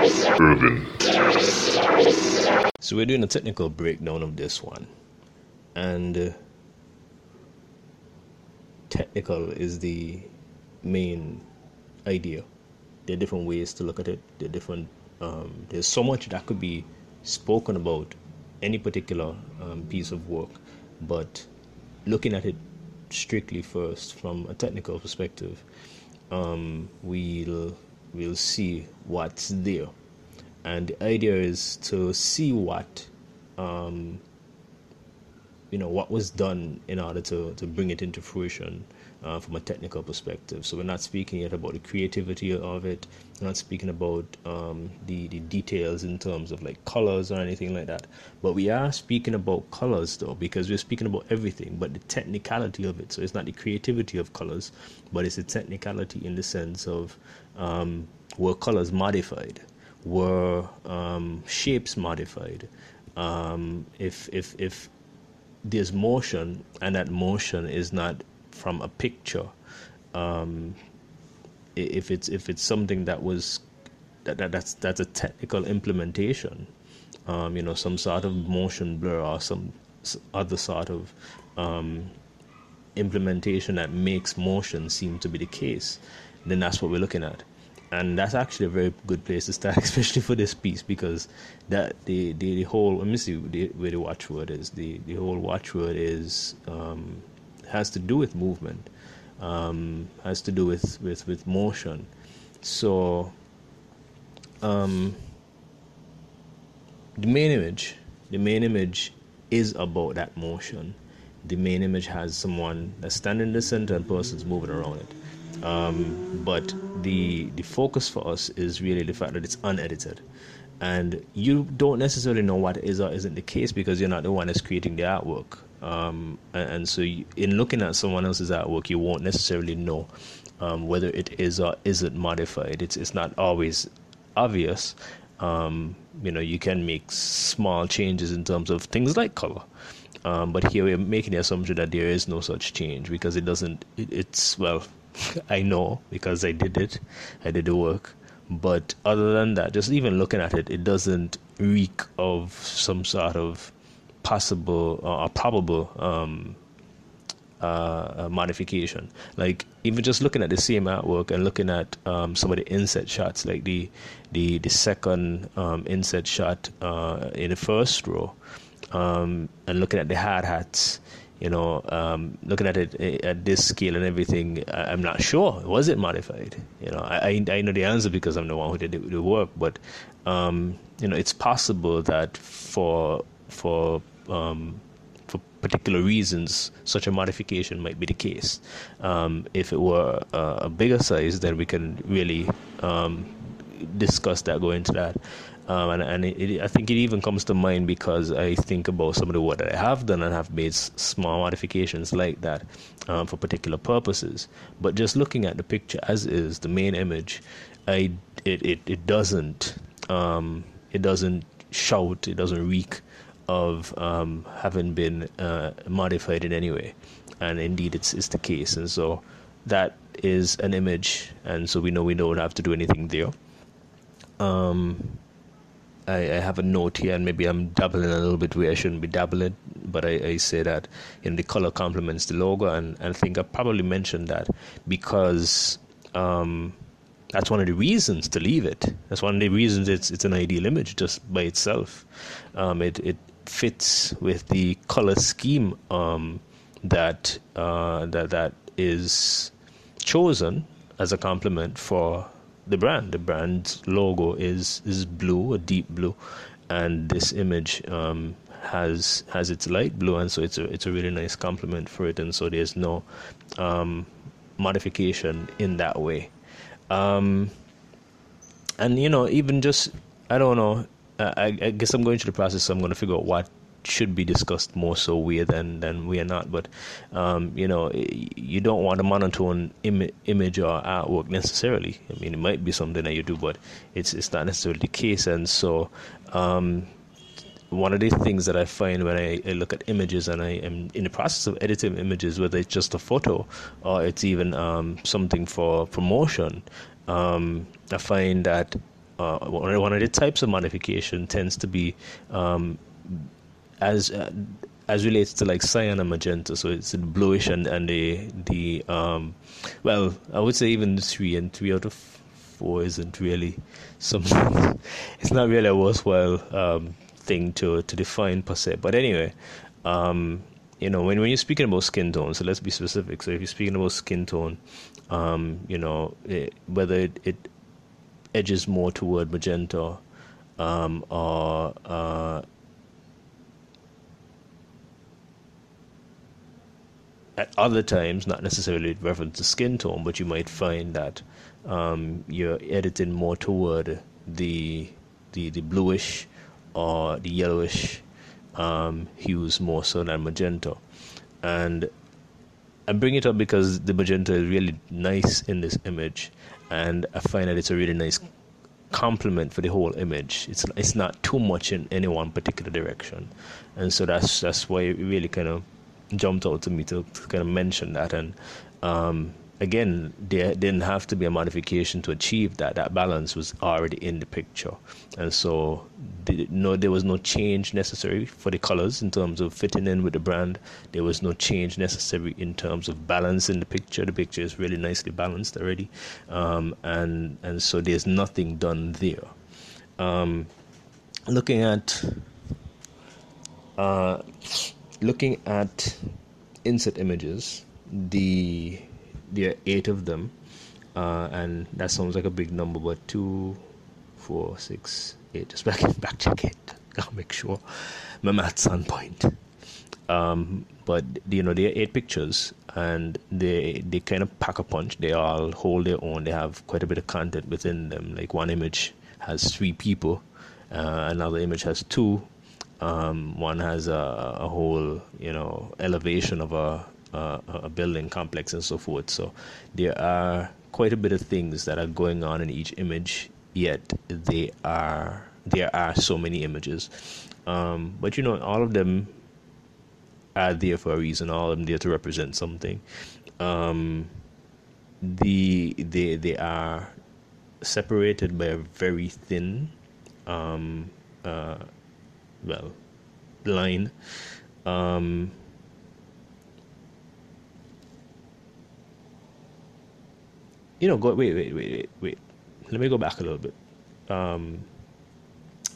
Urban. So we're doing a technical breakdown of this one, and uh, technical is the main idea. There are different ways to look at it. There are different. Um, there's so much that could be spoken about any particular um, piece of work, but looking at it strictly first from a technical perspective, um, we'll we'll see what's there, and the idea is to see what um, you know what was done in order to, to bring it into fruition uh, from a technical perspective. So we're not speaking yet about the creativity of it. We're not speaking about um, the the details in terms of like colors or anything like that. But we are speaking about colors though, because we're speaking about everything, but the technicality of it. So it's not the creativity of colors, but it's the technicality in the sense of um, were colors modified, were um, shapes modified. Um, if if if there's motion and that motion is not from a picture um, if it's if it's something that was that, that that's that's a technical implementation um, you know some sort of motion blur or some other sort of um, implementation that makes motion seem to be the case then that's what we're looking at and that's actually a very good place to start, especially for this piece, because that the the, the whole let me see the, where the watchword is. The the whole watchword is um, has to do with movement, um, has to do with with with motion. So, um, the main image, the main image is about that motion. The main image has someone that's standing in the center and person's moving around it. Um, but the the focus for us is really the fact that it's unedited, and you don't necessarily know what is or isn't the case because you're not the one that's creating the artwork. Um, and, so, in looking at someone else's artwork, you won't necessarily know um, whether it is or isn't modified. It's it's not always obvious. Um, you know, you can make small changes in terms of things like color. Um, but here we're making the assumption that there is no such change because it doesn't. It, it's well, I know because I did it, I did the work. But other than that, just even looking at it, it doesn't reek of some sort of possible or probable um, uh, modification. Like even just looking at the same artwork and looking at um, some of the inset shots, like the the the second um, inset shot uh, in the first row, um, and looking at the hard hats you know, um, looking at it eh, at this scale and everything, I, am not sure. Was it modified? You know, I, I know the answer because I'm the one who did the, work, but um, you know, it's possible that for for um, for particular reasons, such a modification might be the case. Um, if it were a, a, bigger size, then we can really um, discuss that, go into that. Um, and and it, it, I think it even comes to mind because I think about some of the work that I have done and have made s- small modifications like that um, for particular purposes. But just looking at the picture as is, the main image, I it it, it doesn't um, it doesn't shout, it doesn't reek of um, having been uh, modified in any way, and indeed it's it's the case, and so that is an image, and so we know we don't have to do anything there. Um, I, I, have a note here, and maybe I'm dabbling a little bit where I shouldn't be dabbling, but I, I say that know the color complements the logo, and, and I think I probably mentioned that because um, that's one of the reasons to leave it. That's one of the reasons it's it's an ideal image just by itself. Um, it it fits with the color scheme um, that uh, that that is chosen as a complement for the brand. The brand's logo is is blue, a deep blue, and this image um, has has its light blue, and so it's a it's a really nice complement for it. And so there's no um, modification in that way. Um, and you know, even just I don't know. I, I guess I'm going through the process. So I'm going to figure out what should be discussed more so we than than we are not. But um, you know, you don't want a monotone Im- image or artwork necessarily. I mean, it might be something that you do, but it's it's not necessarily the case. And so, um, one of the things that I find when I, I, look at images and I am in the process of editing images, whether it's just a photo or it's even um, something for promotion, um, I find that uh, one of the types of modification tends to be um, as uh, as relates to like cyan and magenta. So it's bluish and and the the um, well, I would say even three and three out of four isn't really something. it's not really a worthwhile um, thing to to define per se. But anyway. Um, you know, when, when you're speaking about skin tone, so let's be specific. So if you're speaking about skin tone, um, you know, it, whether it, it, edges more toward magenta um, or uh, at other times, not necessarily reference to skin tone, but you might find that um, you're editing more toward the the, the bluish or the yellowish um, hues more so than magenta. And I bring it up because the magenta is really nice in this image, and I find that it's a really nice complement for the whole image. It's it's not too much in any one particular direction, and so that's that's why it really kind of jumped out to me to, to kind of mention that. And um, again, there didn't have to be a modification to achieve that. That balance was already in the picture, and so the, no, there was no change necessary for the colors in terms of fitting in with the brand. There was no change necessary in terms of balance in the picture. The picture is really nicely balanced already, um, and and so there's nothing done there. Um, looking at uh, looking at inset images, the there are eight of them, uh, and that sounds like a big number, but two, four, six, eight. Just back back check it. Gotta make sure my math's on point. Um, but you know, there are eight pictures, and they they kind of pack a punch. They all hold their own. They have quite a bit of content within them. Like one image has three people, uh, another image has two. Um, one has a, a whole, you know, elevation of a uh, a building complex and so forth. So there are quite a bit of things that are going on in each image, yet they are there are so many images. Um, but you know, all of them are there for a reason. All of them there to represent something. Um, the they they are separated by a very thin, um, uh, well, line. Um, you know, wait, wait, wait, wait, wait. Let me go back a little bit um,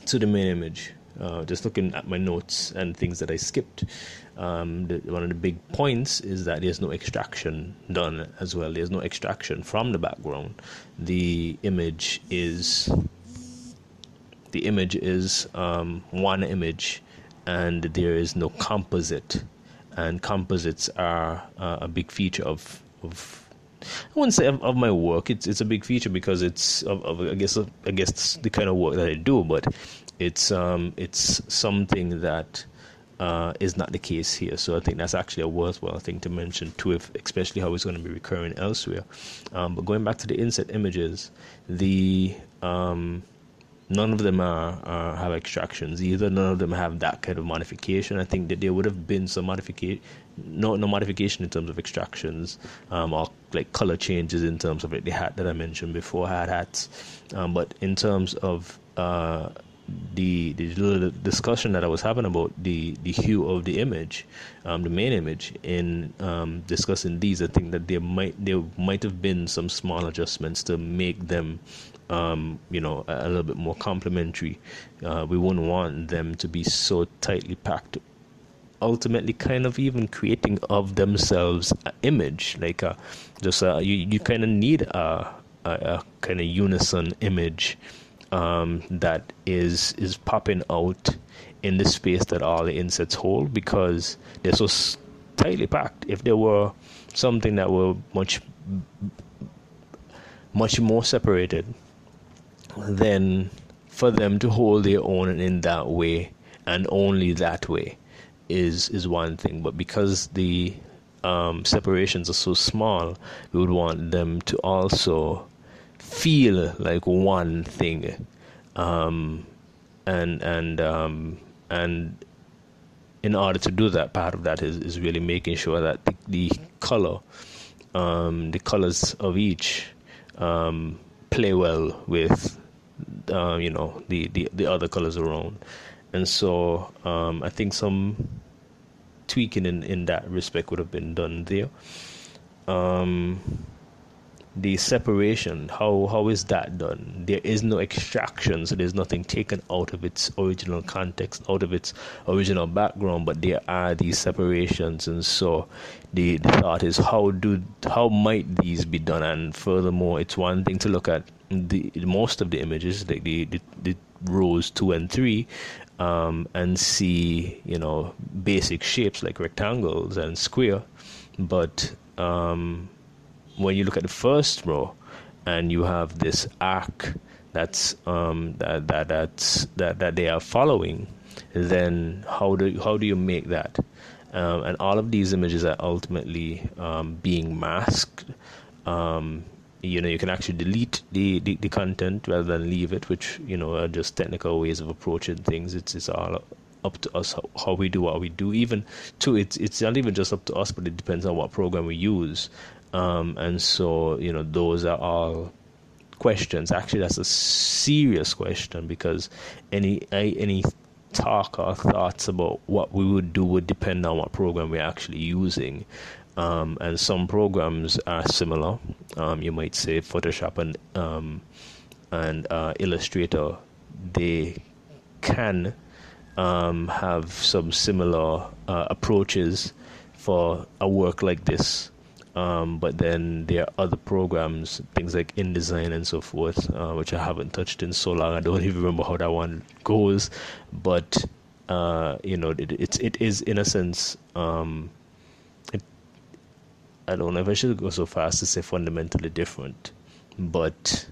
to the main image. Uh, just looking at my notes and things that I skipped. Um, the, one of the big points is that there's no extraction done as well. There's no extraction from the background. The image is the image is um, one image, and there is no composite. And composites are uh, a big feature of of I wouldn't say of, of, my work. It's it's a big feature because it's of, of I guess I guess the kind of work that I do, but it's um it's something that uh, is not the case here. So I think that's actually a worthwhile thing to mention too, if especially how it's going to be recurring elsewhere. Um, but going back to the inset images, the um, none of them are, are, have extractions either. None of them have that kind of modification. I think that there would have been some modification, no no modification in terms of extractions um, or like color changes in terms of like the hat that I mentioned before, hat hats. Um, but in terms of uh, the the little discussion that I was having about the the hue of the image, um, the main image, in um, discussing these, I think that there might there might have been some small adjustments to make them um, you know, a, a, little bit more complementary. Uh, we wouldn't want them to be so tightly packed. Ultimately, kind of even creating of themselves an image, like uh, just uh, you, you kind of need a, a, a kind of unison image um, that is is popping out in the space that all the insets hold because they're so tightly packed. If there were something that were much much more separated, then for them to hold their own in that way and only that way is is one thing. But because the um, separations are so small, we would want them to also feel like one thing, um, and and um, and in order to do that, part of that is, is really making sure that the, the color, um, the colors of each, um, play well with uh, you know the, the the other colors around, and so um, I think some tweaking in in that respect would have been done there. Um, the separation how how is that done there is no extraction so there's nothing taken out of its original context out of its original background but there are these separations and so the, the thought is how do how might these be done and furthermore it's one thing to look at the most of the images like the, the, the rows 2 and 3 um, and see you know basic shapes like rectangles and square but um, when you look at the first row and you have this arc that's um, that that that's, that that they are following, then how do how do you make that? Um, and all of these images are ultimately um, being masked. Um, you know, you can actually delete the, the, the, content rather than leave it, which you know are just technical ways of approaching things. It's it's all up to us how, how we do what we do. Even to it's it's not even just up to us, but it depends on what program we use. Um, and so, you know, those are all questions. Actually, that's a serious question because any any talk or thoughts about what we would do would depend on what program we're actually using. Um, and some programs are similar. Um, you might say Photoshop and um, and uh, Illustrator. They can um, have some similar uh, approaches for a work like this. Um, but then there are other programs, things like InDesign and so forth, uh, which I haven't touched in so long. I don't even remember how that one goes. But uh, you know, it, it's it is in a sense. I don't know if I should go so far as to say fundamentally different, but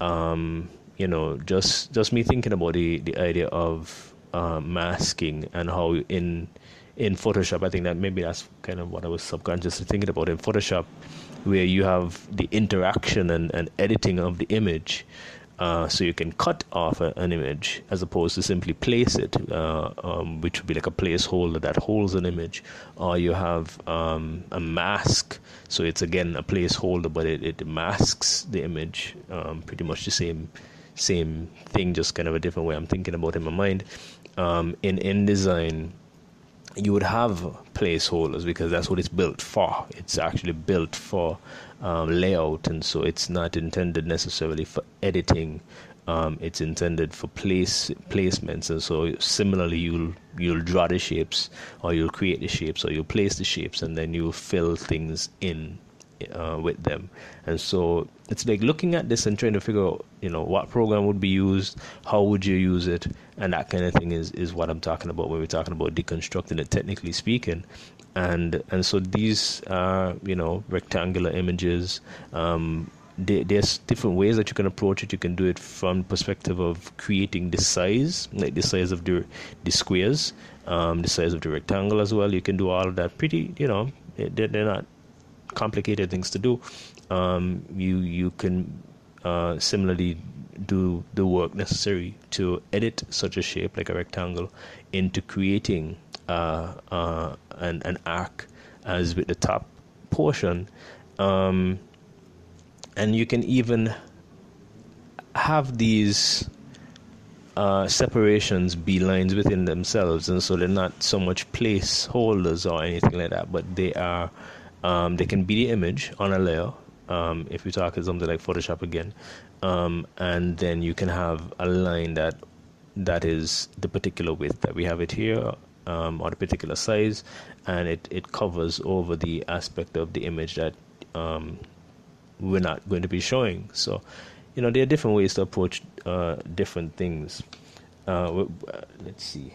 um, you know, just just me thinking about the the idea of uh, masking and how in in Photoshop, I think that maybe that's kind of what I was subconsciously thinking about in Photoshop, where you have the interaction and, and editing of the image. Uh, so you can cut off a, an image as opposed to simply place it, uh, um, which would be like a placeholder that holds an image, or you have um, a mask. So it's again a placeholder, but it, it masks the image. Um, pretty much the same same thing, just kind of a different way I'm thinking about in my mind. Um, in InDesign, you would have placeholders because that's what it's built for. It's actually built for um, layout, and so it's not intended necessarily for editing. Um, it's intended for place placements, and so similarly, you'll you'll draw the shapes, or you'll create the shapes, or you'll place the shapes, and then you'll fill things in uh, with them. And so it's like looking at this and trying to figure out, you know, what program would be used, how would you use it, and that kind of thing is, is what I'm talking about when we're talking about deconstructing it, technically speaking. And and so these are, you know, rectangular images. Um, there's different ways that you can approach it. You can do it from perspective of creating the size, like the size of the the squares, um, the size of the rectangle as well. You can do all of that pretty, you know, they're, they're not complicated things to do, um, you you can uh, similarly do the work necessary to edit such a shape like a rectangle into creating uh, uh, an an arc as with the top portion, um, and you can even have these uh, separations be lines within themselves, and so they're not so much placeholders or anything like that, but they are um, they can be the image on a layer. Um, if you talk something like Photoshop again, um, and then you can have a line that that is the particular width that we have it here, um, or the particular size, and it, it covers over the aspect of the image that um, we're not going to be showing. So, you know, there are different ways to approach uh, different things. Uh, let's see.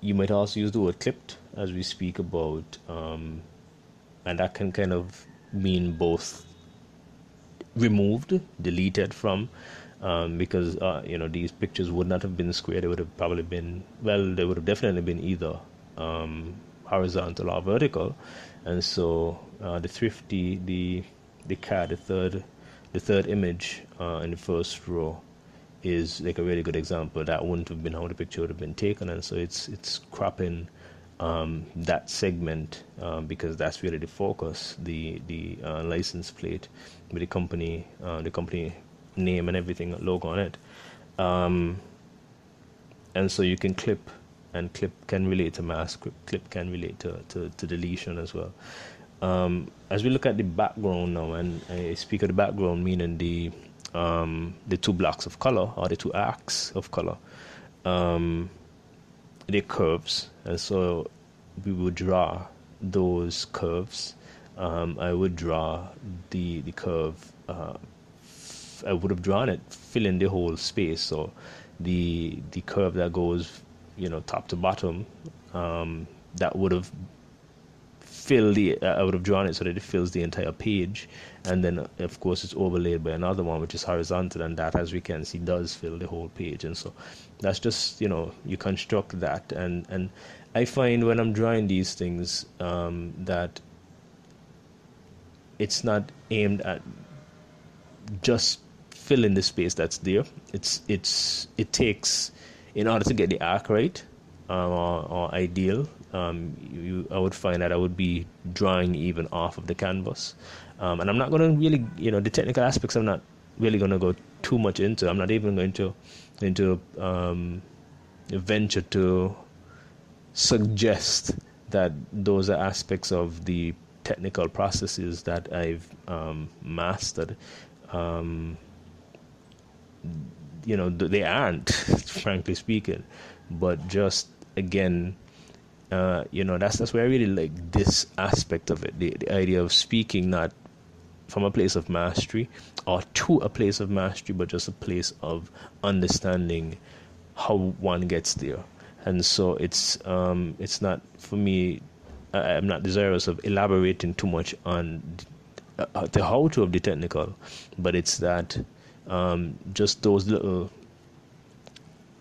You might also use the word clipped as we speak about, um, and that can kind of mean both removed, deleted from, um, because uh, you know these pictures would not have been square; they would have probably been well, they would have definitely been either um, horizontal or vertical, and so uh, the thrifty, the the cat, the third, the third image uh, in the first row is like a really good example. That wouldn't have been how the picture would have been taken, and so it's it's cropping um, that segment um, because that's really the focus, the the uh, license plate with the company, uh, the company name and everything logo on it, um, and so you can clip, and clip can relate to mask, clip can relate to, to, to deletion as well. Um, as we look at the background now, and I speak of the background meaning the um, the two blocks of color or the two arcs of color. Um, the curves, and so we would draw those curves. Um, I would draw the the curve. Uh, f- I would have drawn it filling the whole space. So the the curve that goes, you know, top to bottom, um, that would have filled the. I would have drawn it so that it fills the entire page, and then of course it's overlaid by another one which is horizontal, and that, as we can see, does fill the whole page. And so that's just you know you construct that and and i find when i'm drawing these things um, that it's not aimed at just filling the space that's there it's it's it takes in order to get the arc right um, or, or, ideal um, you, I would find that I would be drawing even off of the canvas. Um, and I'm not going to really you know the technical aspects I'm not really going to go too much into. I'm not even going to into um, venture to suggest that those are aspects of the technical processes that I've um, mastered. Um, you know, they aren't, frankly speaking, but just again, uh, you know, that's that's where I really like this aspect of it, the, the idea of speaking not from a place of mastery or to a place of mastery, but just a place of understanding how one gets there. And so it's um, it's not for me. I, am not desirous of elaborating too much on uh, the how to of the technical, but it's that um, just those little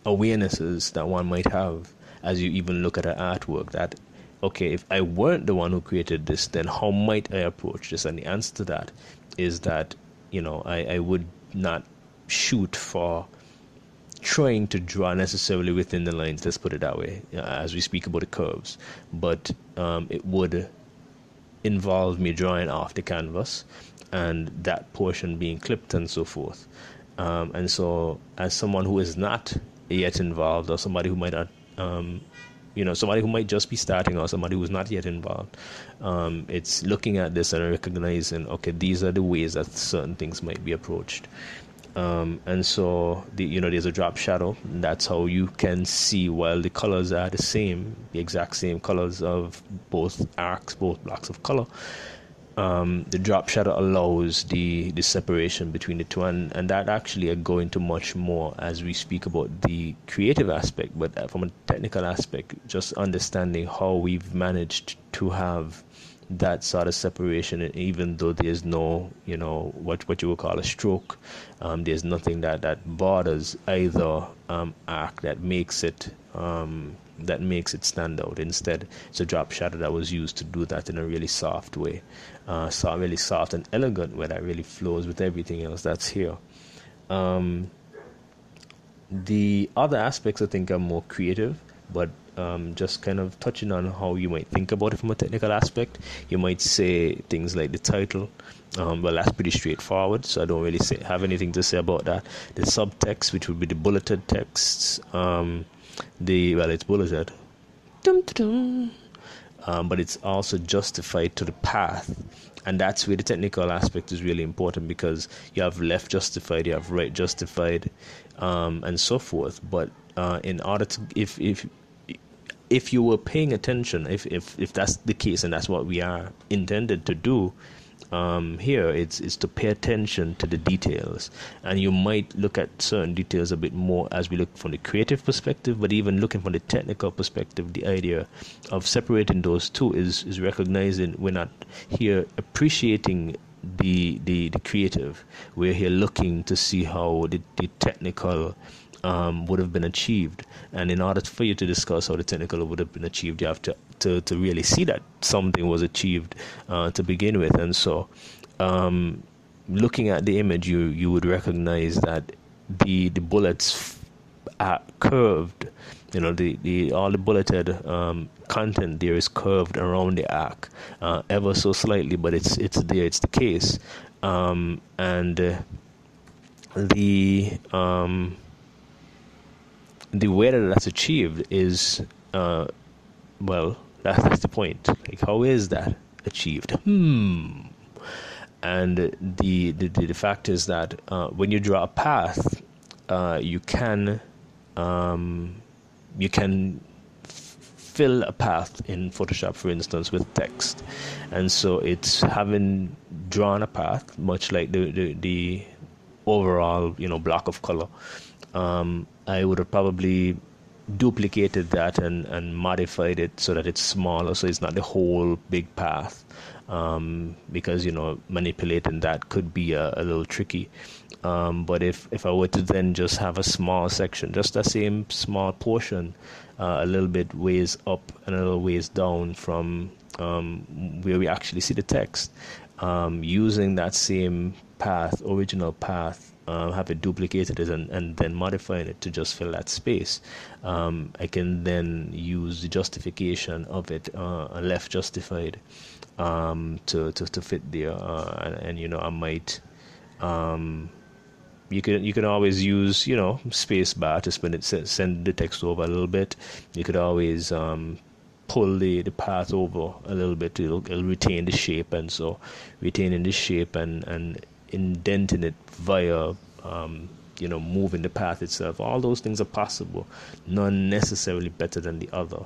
awarenesses that one might have as you even look at an artwork that okay, if I weren't the one who created this, then how might I approach this? And the answer to that is that, you know, I, I would not shoot for trying to draw necessarily within the lines, let's put it that way, uh, as we speak about the curves. But um, it would involve me drawing off the canvas and that portion being clipped and so forth. Um, and so, as someone who is not yet involved, or somebody who might not um, you know somebody who might just be starting or somebody who's not yet involved um, it's looking at this and recognizing okay these are the ways that certain things might be approached. Um, and so the you know there's a drop shadow. That's how you can see while the colors are the same the exact same colors of both arcs both blocks of color um, the drop shadow allows the, the separation between the two, and, and that actually I go into much more as we speak about the creative aspect, but uh, from a technical aspect, just understanding how we've managed to have that sort of separation, even though there's no, you know, what what you would call a stroke, um, there's nothing that that borders either um, arc that makes it um, that makes it stand out. Instead, it's a drop shadow that was used to do that in a really soft way, uh, so really soft and elegant way that really flows with everything else that's here. Um, the other aspects I think are more creative, but um, just kind of touching on how you might think about it from a technical aspect. You might say things like the title. Um, well, that's pretty straightforward, so I don't really say, have anything to say about that. The subtext, which would be the bulleted texts, um, the well, it's bulleted, dum, dum, um, but it's also justified to the path, and that's where the technical aspect is really important because you have left justified, you have right justified, um, and so forth. But uh, in order to, if if if you were paying attention, if if if that's the case, and that's what we are intended to do, um, here it's it's to pay attention to the details, and you might look at certain details a bit more as we look from the creative perspective, but even looking from the technical perspective, the idea of separating those two is is recognizing we're not here appreciating the the, the creative. We're here looking to see how the, the technical um, would have been achieved. And in order for you to discuss how the technical would have been achieved, you have to, to, to really see that something was achieved uh, to begin with. And so, um, looking at the image, you, you would recognize that the, the bullets are curved you know the, the all the bulleted um, content there is curved around the arc uh, ever so slightly, but it's it's there. It's the case, um, and uh, the um, the way that that's achieved is uh, well that's, that's the point. Like how is that achieved? Hmm. And the the, the fact is that uh, when you draw a path, uh, you can um, you can fill a path in Photoshop, for instance, with text, and so it's having drawn a path, much like the the, the overall you know block of color. Um, I would have probably duplicated that and, and modified it so that it's smaller, so it's not the whole big path. Um, because you know manipulating that could be a, a little tricky. Um, but if, if I were to then just have a small section, just the same small portion, uh, a little bit ways up and a little ways down from um, where we actually see the text, um, using that same path, original path, uh, have it duplicated it and, and then modifying it to just fill that space. Um, I can then use the justification of it, uh, left justified, um, to, to, to fit there. Uh, and, and, you know, I might um, you can you can always use you know space bar to spin it send the text over a little bit you could always um, pull the, the path over a little bit it'll, it'll retain the shape and so retaining the shape and and indenting it via um, you know moving the path itself all those things are possible none necessarily better than the other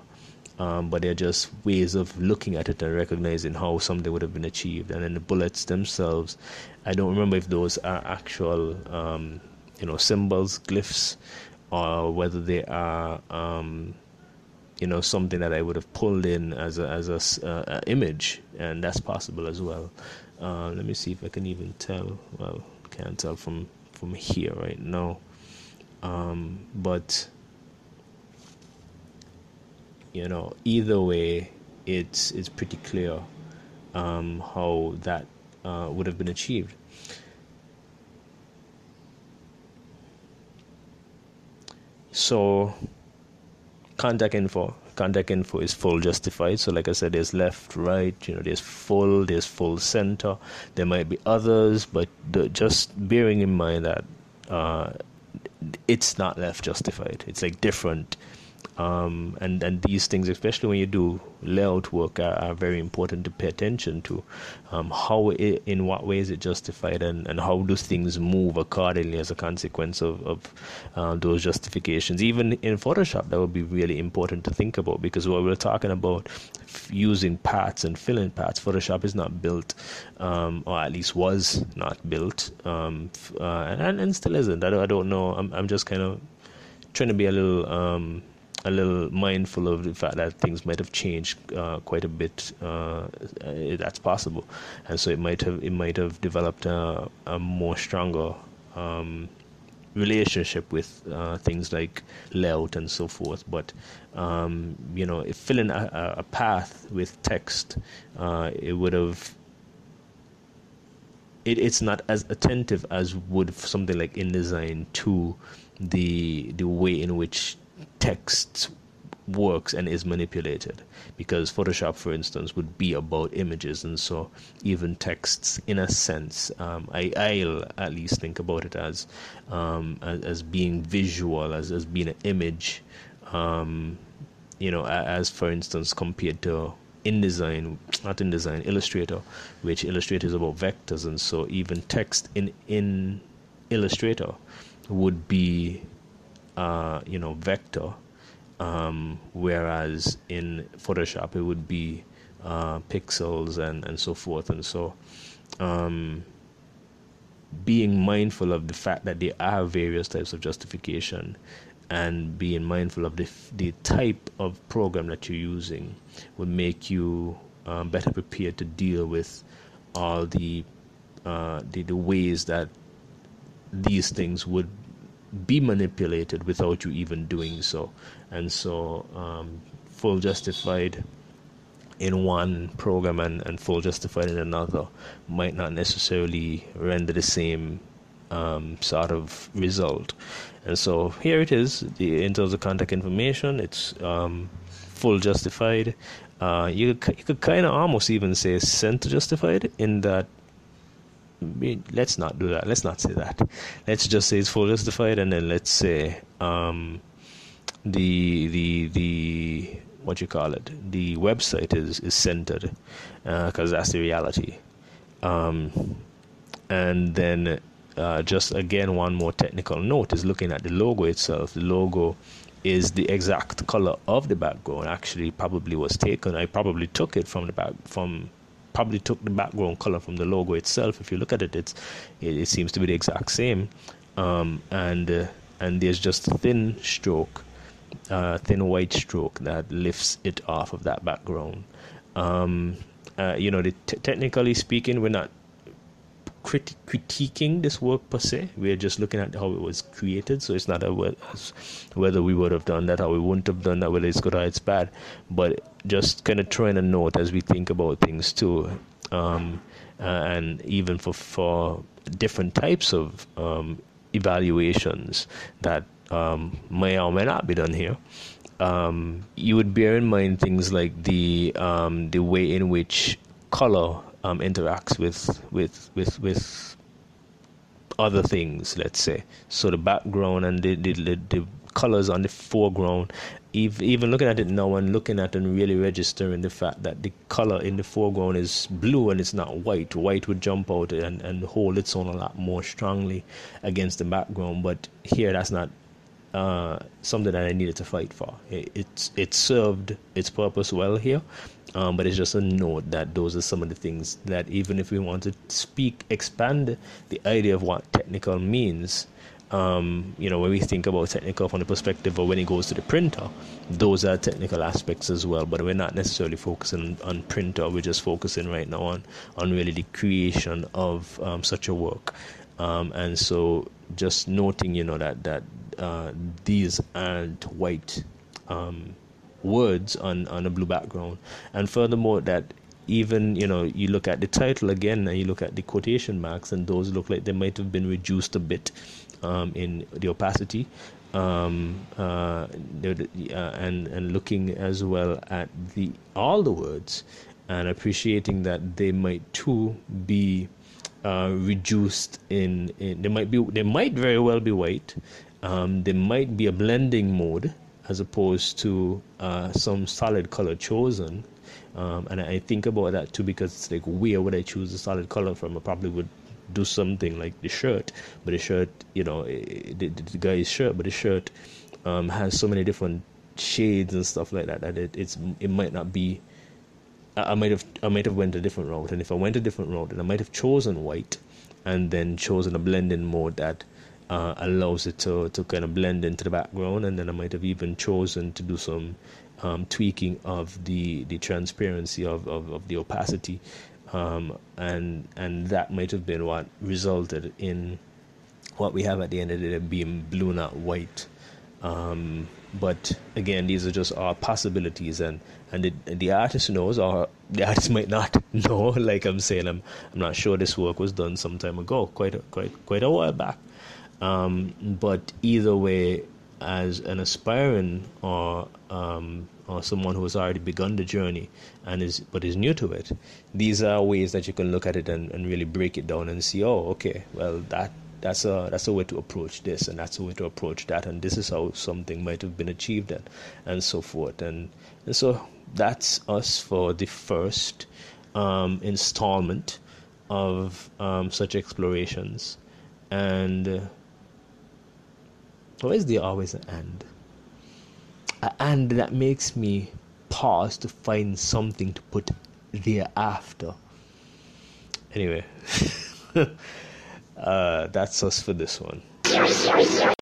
um, but they're just ways of looking at it and recognizing how something would have been achieved. And then the bullets themselves, I don't remember if those are actual, um, you know, symbols, glyphs, or whether they are, um, you know, something that I would have pulled in as a as a uh, image, and that's possible as well. Uh, let me see if I can even tell. Well, can't tell from from here right now, um, but you know, either way, it's it's pretty clear um, how that uh, would have been achieved. So, contact info. Contact info is full justified. So, like I said, there's left, right. You know, there's full, there's full center. There might be others, but the, just bearing in mind that uh, it's not left justified. It's like different um, and and these things, especially when you do layout work, are, are very important to pay attention to. Um, how, it, in what way is it justified, and, and how do things move accordingly as a consequence of of uh, those justifications? Even in Photoshop, that would be really important to think about because what we're talking about using paths and filling paths, Photoshop is not built, um, or at least was not built, um, uh, and, and still isn't. I don't, I don't know. I'm I'm just kind of trying to be a little um, a little mindful of the fact that things might have changed uh, quite a bit. Uh, that's possible, and so it might have it might have developed a, a more stronger um, relationship with uh, things like layout and so forth. But um, you know, if filling a, a path with text, uh, it would have. It, it's not as attentive as would something like InDesign to the the way in which text works and is manipulated. Because photoshop for instance would be about images and so even texts in a sense um, I, i'll at least think about it as um, as, as, being visual as, as being an image um, you know as for instance compared to InDesign not InDesign illustrator which illustrator is about vectors and so even text in in illustrator would be uh, you know, vector, um, whereas in Photoshop it would be uh, pixels and, and so forth. And so, um, being mindful of the fact that there are various types of justification and being mindful of the, the type of program that you're using would make you um, better prepared to deal with all the, uh, the, the ways that these things would be manipulated without you even doing so. And so, um, full justified in one program and, and full justified in another might not necessarily render the same um, sort of result. And so here it is. The, in terms of contact information, it's um, full justified. Uh, you you could kind of almost even say center justified in that. Let's not do that. Let's not say that. Let's just say it's full justified, and then let's say um, the the the what you call it the website is is centered because uh, that's the reality. Um, and then uh, just again one more technical note is looking at the logo itself. The logo is the exact color of the background. Actually, probably was taken. I probably took it from the back from probably took the background color from the logo itself. If you look at it, it's it, it seems to be the exact same. Um, and uh, and there's just a thin stroke, uh, thin white stroke that lifts it off of that background. Um, uh, you know, the t- technically speaking, we're not crit- critiquing this work per se. We're just looking at how it was created. So it's not a, whether we would have done that or we wouldn't have done that, whether it's good or it's bad. But just kind of throwing a note as we think about things too. Um, uh, and even for, for different types of um, evaluations that um, may or may not be done here. Um, you would bear in mind things like the um, the way in which color um, interacts with with with with other things. Let's say so the background and the the, the, the colors on the foreground. Even looking at it now and looking at and really registering the fact that the color in the foreground is blue and it's not white. White would jump out and, and hold its own a lot more strongly against the background. But here, that's not uh, something that I needed to fight for. It, it's it served its purpose well here, um, but it's just a note that those are some of the things that even if we want to speak, expand the idea of what technical means, um, you know, when we think about technical from the perspective of when it goes to the printer, those are technical aspects as well. But we're not necessarily focusing on printer. We're just focusing right now on on really the creation of um, such a work. Um, and so, just noting, you know, that that uh, these aren't white um, words on, on a blue background. And furthermore, that even you know you look at the title again and you look at the quotation marks and those look like they might have been reduced a bit um, in the opacity um, uh, and and looking as well at the all the words and appreciating that they might too be uh, reduced in, in they might be they might very well be white um, there might be a blending mode as opposed to uh, some solid color chosen. Um, and I think about that too because it's like where would I choose a solid color from? I probably would do something like the shirt, but the shirt, you know, eh, the, the guy's shirt, but the shirt um, has so many different shades and stuff like that that it, it's it might not be. I, I might have I might have went a different route, and if I went a different route, then I might have chosen white, and then chosen a blending mode that uh, allows it to, to kind of blend into the background. And then I might have even chosen to do some um, tweaking of the, the transparency of, of, of the opacity. Um, and and that might have been what resulted in what we have at the end of the day being blue, not white. Um, but again, these are just our possibilities, and and the, the artist knows, or the artist might not know. Like I'm saying, I'm I'm not sure this work was done some time ago, quite a, quite quite a while back. Um, but either way, as an aspiring or um, or someone who has already begun the journey and is but is new to it, these are ways that you can look at it and, and really break it down and see, oh, okay, well that that's a that's a way to approach this and that's a way to approach that and this is how something might have been achieved and and so forth and, and so that's us for the first um, installment of um, such explorations and. Why is there always an and? An and that makes me pause to find something to put thereafter. Anyway, uh, that's us for this one.